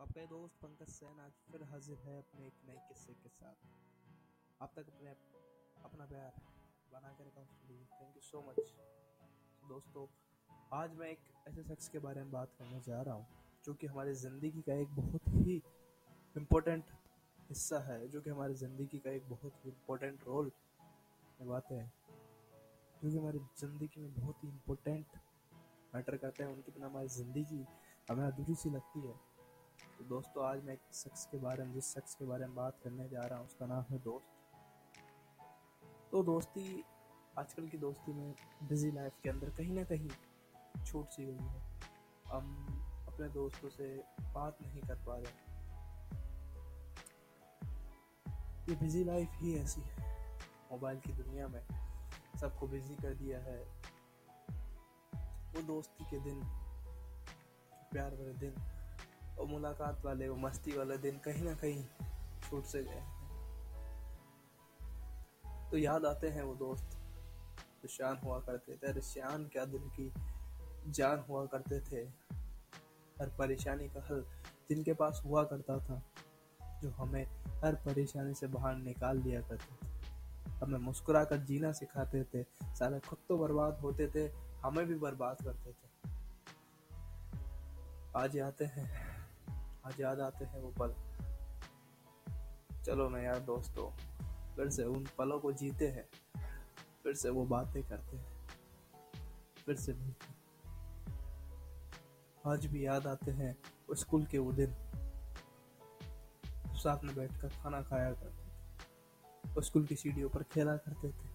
आपका दोस्त पंकज सैन आज फिर हाजिर है अपने एक नए किस्से के साथ। आप तक अपने अपना प्यार बना कर रखा थैंक यू सो मच दोस्तों, आज मैं एक ऐसे शख्स के बारे में बात करने जा रहा हूँ, जो कि हमारी ज़िंदगी का एक बहुत ही इम्पोर्टेंट हिस्सा है, जो कि हमारी ज़िंदगी का एक बहुत ही इम्पोर्टेंट रोल निभाते हैं। जो कि हमारी ज़िंदगी में बहुत ही इम्पोर्टेंट मैटर करते हैं। उनके बिना हमारी ज़िंदगी हमें अधूरी सी लगती है। तो दोस्तों, आज मैं एक शख्स के बारे में, जिस शख्स के बारे में बात करने जा रहा हूँ, उसका नाम है दोस्त। तो दोस्ती, आजकल की दोस्ती में बिज़ी लाइफ के अंदर कहीं ना कहीं छूट सी गई है। हम अपने दोस्तों से बात नहीं कर पा रहे। ये बिज़ी लाइफ ही ऐसी है। मोबाइल की दुनिया में सबको बिज़ी कर दिया है। वो दोस्ती के दिन, प्यार वाले दिन और मुलाकात वाले वो मस्ती वाले दिन कहीं ना कहीं छूट से गए तो याद आते हैं वो दोस्त, जो शान हुआ करते थे। अरे शान, क्या दिल की जान हुआ करते थे। हर परेशानी का हल जिनके पास हुआ करता था, जो हमें हर परेशानी से बाहर निकाल दिया करते थे। हमें मुस्कुरा कर जीना सिखाते थे, सारे खुद तो बर्बाद होते थे, हमें भी बर्बाद करते थे। आज आते हैं। आज याद आते हैं वो पल। चलो ना यार दोस्तों, फिर से उन पलों को जीते हैं, फिर से वो बातें करते हैं, फिर से मिलते आज भी याद आते हैं स्कूल के वो दिन। साथ में बैठकर खाना खाया करते थे स्कूल की सीढ़ियों पर खेला करते थे।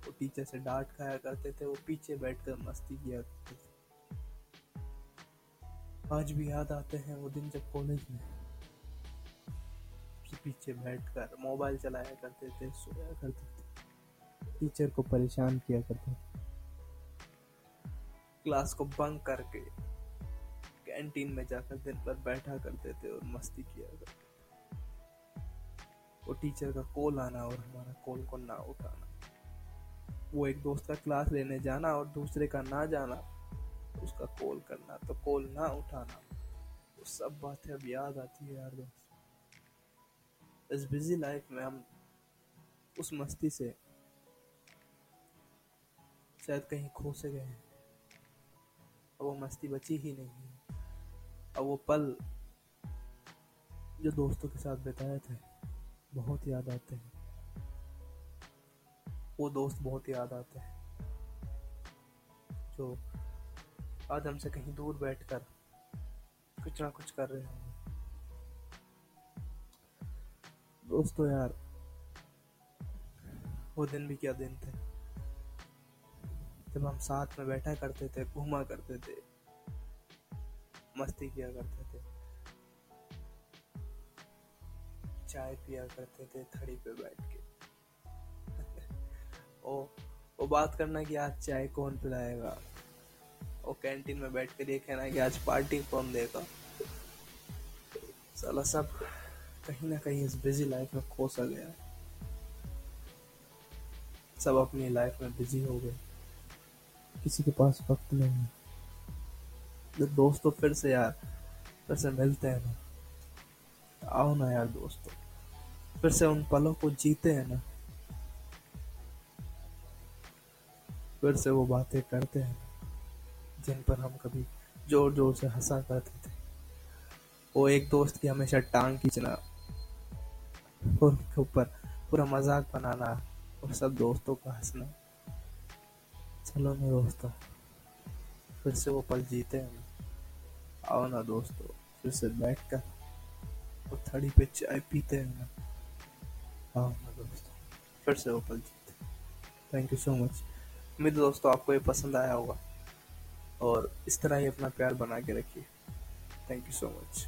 वो टीचर से डांट खाया करते थे, वो पीछे बैठकर मस्ती किया करते थे। आज भी याद आते हैं वो दिन जब कॉलेज में। पीछे बैठकर मोबाइल चलाया करते थे, सोया करते थे। टीचर को परेशान किया करते थे। क्लास को बंक करके कैंटीन में जाकर दिन भर बैठा करते थे और मस्ती किया करते थे। वो टीचर का कॉल आना और हमारा कॉल को ना उठाना। वो एक दोस्त का क्लास लेने जाना और दूसरे का ना जाना। उसका कॉल करना तो कॉल ना उठाना, वो सब बातें अब याद आती है यार दोस्त। इस बिज़ी लाइफ में हम उस मस्ती से शायद कहीं खो से गए हैं। अब वो मस्ती बची ही नहीं है। अब वो पल जो दोस्तों के साथ बिताए थे, बहुत याद आते हैं। वो दोस्त बहुत याद आते हैं, जो आज हमसे कहीं दूर बैठकर कुछ ना कुछ कर रहे होंगे। दोस्तों यार, वो दिन भी क्या दिन थे। जब हम साथ में बैठा करते थे, घूमा करते थे, मस्ती किया करते थे, चाय पिया करते थे, थड़ी पे बैठ के। ओ, वो बात करना कि आज चाय कौन पिलाएगा? और कैंटीन में बैठ कर ये कहना है कि आज पार्टी कौन देगा साला सब कहीं ना कहीं इस बिज़ी लाइफ में खो सा गया। सब अपनी लाइफ में बिज़ी हो गए। किसी के पास वक्त नहीं तो दोस्तों फिर से यार, फिर से मिलते हैं ना। आओ ना यार दोस्तों। फिर से उन पलों को जीते हैं ना। फिर से वो बातें करते हैं जिन पर हम कभी ज़ोर ज़ोर से हंसा करते थे। वो एक दोस्त की हमेशा टांग खींचना और उनके ऊपर पूरा मज़ाक बनाना और सब दोस्तों का हंसना। चलो ना दोस्तों, फिर से वो पल जीते हैं। आओ ना दोस्तों, फिर से बैठ कर और थड़ी पे चाय पीते हैं ना। आओ ना दोस्तों, फिर से वो पल जीते थैंक यू सो मच उम्मीद दोस्तों आपको ये पसंद आया होगा। और इस तरह ही अपना प्यार बना के रखिए। Thank you so much